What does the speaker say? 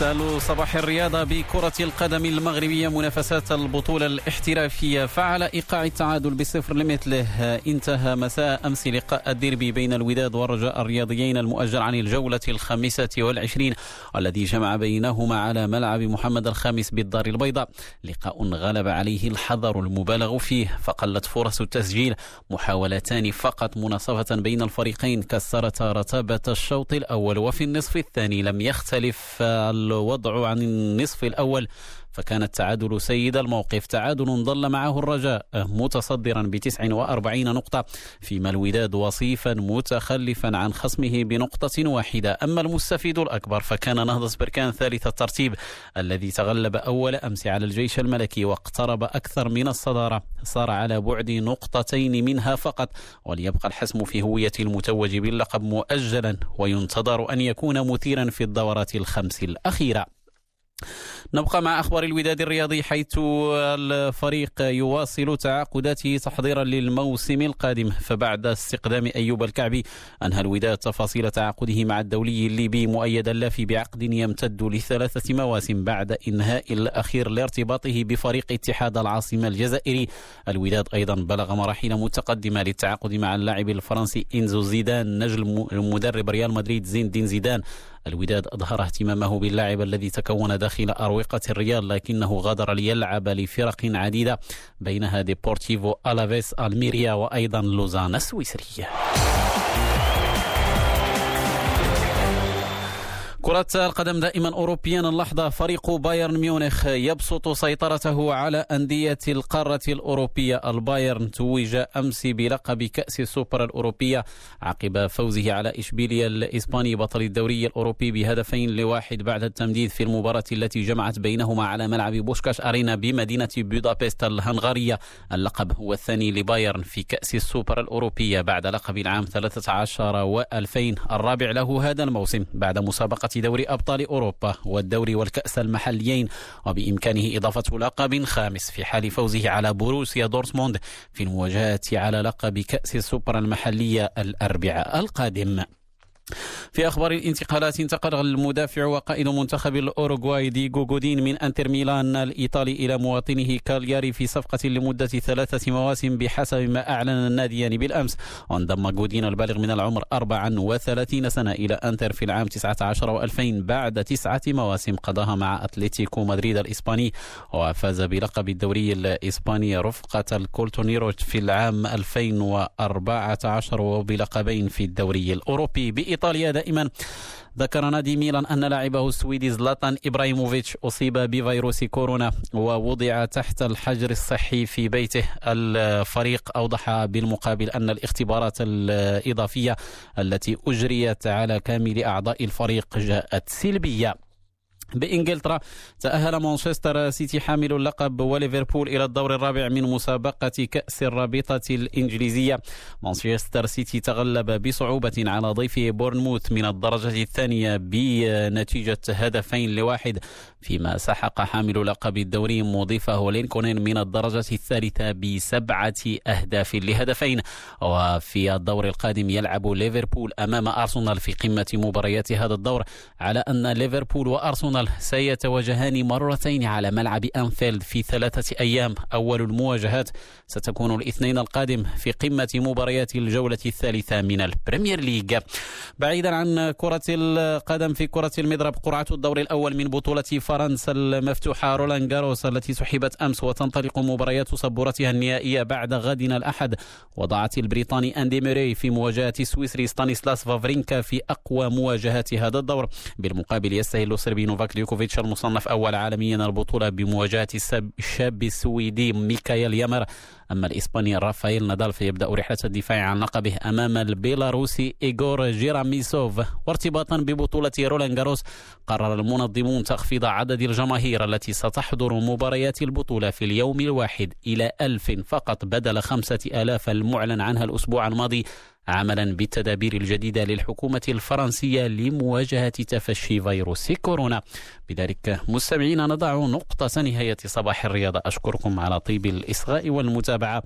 نستهل صباح الرياضة بكرة القدم المغربية منافسات البطولة الاحترافية. فعلى إيقاع التعادل بصفر لمثله. انتهى مساء أمس لقاء الديربي بين الوداد والرجاء الرياضيين المؤجل عن الجولة الخامسة والعشرين والذي جمع بينهما على ملعب محمد الخامس بالدار البيضاء. لقاء غلب عليه الحذر المبالغ فيه. فقلت فرص التسجيل. محاولتان فقط مناصفة بين الفريقين. كسرتا رتابة الشوط الأول وفي النصف الثاني. لم يختلف الوضع عن النصف الأول فكان التعادل سيد الموقف. تعادل ظل معه الرجاء متصدرا ب 49 نقطة فيما الوداد وصيفا متخلفا عن خصمه بنقطة واحدة. أما المستفيد الأكبر فكان نهضة بركان ثالث الترتيب الذي تغلب أول أمس على الجيش الملكي واقترب أكثر من الصدارة. صار على بعد نقطتين منها فقط وليبقى الحسم في هوية المتوج باللقب مؤجلا وينتظر أن يكون مثيرا في الدورات الخمس الأخيرة. الأخيرة نبقى مع أخبار الوداد الرياضي حيث الفريق يواصل تعاقداته تحضيرا للموسم القادم. فبعد استقدام أيوب الكعبي أنهى الوداد تفاصيل تعاقده مع الدولي الليبي مؤيد اللافي بعقد يمتد لثلاثة مواسم بعد إنهاء الأخير لارتباطه بفريق اتحاد العاصمة الجزائري. الوداد أيضا بلغ مراحل متقدمة للتعاقد مع اللاعب الفرنسي إنزو زيدان نجل المدرب ريال مدريد زين الدين زيدان. الوداد أظهر اهتمامه باللاعب الذي تكون داخل أروقة الريال لكنه غادر ليلعب لفرق عديدة بينها ديبورتيفو ألافيس ألميريا وأيضا لوزان السويسري كرة القدم دائما أوروبيا اللحظة فريق بايرن ميونخ يبسط سيطرته على أندية القارة الأوروبية. البايرن توج أمس بلقب كأس السوبر الأوروبية عقب فوزه على إشبيليا الإسباني بطل الدوري الأوروبي بهدفين لواحد بعد التمديد في المباراة التي جمعت بينهما على ملعب بوشكاش أرينا بمدينة بودابست الهنغارية. اللقب هو الثاني لبايرن في كأس السوبر الأوروبية بعد لقب العام 13 و2000 الرابع له هذا الموسم بعد مسابقة دوري أبطال أوروبا والدوري والكأس المحليين وبإمكانه إضافة لقب خامس في حال فوزه على بروسيا دورتموند في المواجهة على لقب كأس السوبر المحلية الأربعاء القادم. في أخبار الانتقالات انتقل المدافع وقائد منتخب الأوروغواي ديغو جودين من أنتر ميلان الإيطالي إلى مواطنه كالياري في صفقة لمدة ثلاثة مواسم بحسب ما أعلن الناديان بالأمس. وانضم جودين البالغ من العمر 34 سنة إلى أنتر في العام 19 و2000 بعد تسعة مواسم قضاها مع أتلتيكو مدريد الإسباني. وفاز بلقب الدوري الإسباني رفقة الكولتونيروت في العام 2014 وبلقبين في الدوري الأوروبي. بإيطاليا دائما. ذكر نادي ميلان أن لاعبه السويدي زلاتان إبراهيموفيتش أصيب بفيروس كورونا ووضع تحت الحجر الصحي في بيته. الفريق أوضح بالمقابل أن الاختبارات الإضافية التي أجريت على كامل أعضاء الفريق جاءت سلبية. بإنجلترا تأهل مانشستر سيتي حامل اللقب وليفربول إلى الدور الرابع من مسابقة كأس الرابطة الإنجليزية. مانشستر سيتي تغلب بصعوبة على ضيفه بورنموث من الدرجة الثانية بنتيجة هدفين لواحد فيما سحق حامل لقب الدوري مضيفه لينكونين من الدرجة الثالثة بسبعة أهداف لهدفين. وفي الدور القادم يلعب ليفربول أمام أرسنال في قمة مباريات هذا الدور على أن ليفربول وأرسنال أرسنال سيتواجهان مرتين على ملعب أنفيلد في ثلاثة أيام. أول المواجهات ستكون الاثنين القادم في قمة مباريات الجولة الثالثة من البريمير ليج بعيدا عن كرة القدم في كرة المضرب قرعة الدور الأول من بطولة فرنسا المفتوحة رولان جاروس التي سحبت أمس وتنطلق مباريات سبورتها النهائية بعد غدنا الأحد. وضعت البريطاني أندي ميري في مواجهة السويسري ستانيسلاس فافرينكا في أقوى مواجهات هذا الدور. بالمقابل يستهل الصربي نوفاك نوفاك ديوكوفيتش المصنف أول عالميا البطولة بمواجهة الشاب السويدي ميكايل يامر. أما الإسباني رافائيل نادال فيبدأ رحلة الدفاع عن لقبه أمام البيلاروسي إيغور جيراميسوف. وارتباطا ببطولة رولان جاروس قرر المنظمون تخفيض عدد الجماهير التي ستحضر مباريات البطولة في اليوم الواحد إلى ألف. فقط بدل خمسة آلاف المعلن عنها الأسبوع الماضي عملا بالتدابير الجديدة للحكومة الفرنسية لمواجهة تفشي فيروس كورونا. بذلك مستمعين نضع نقطة نهاية صباح الرياضة أشكركم على طيب الإصغاء والمتابعة.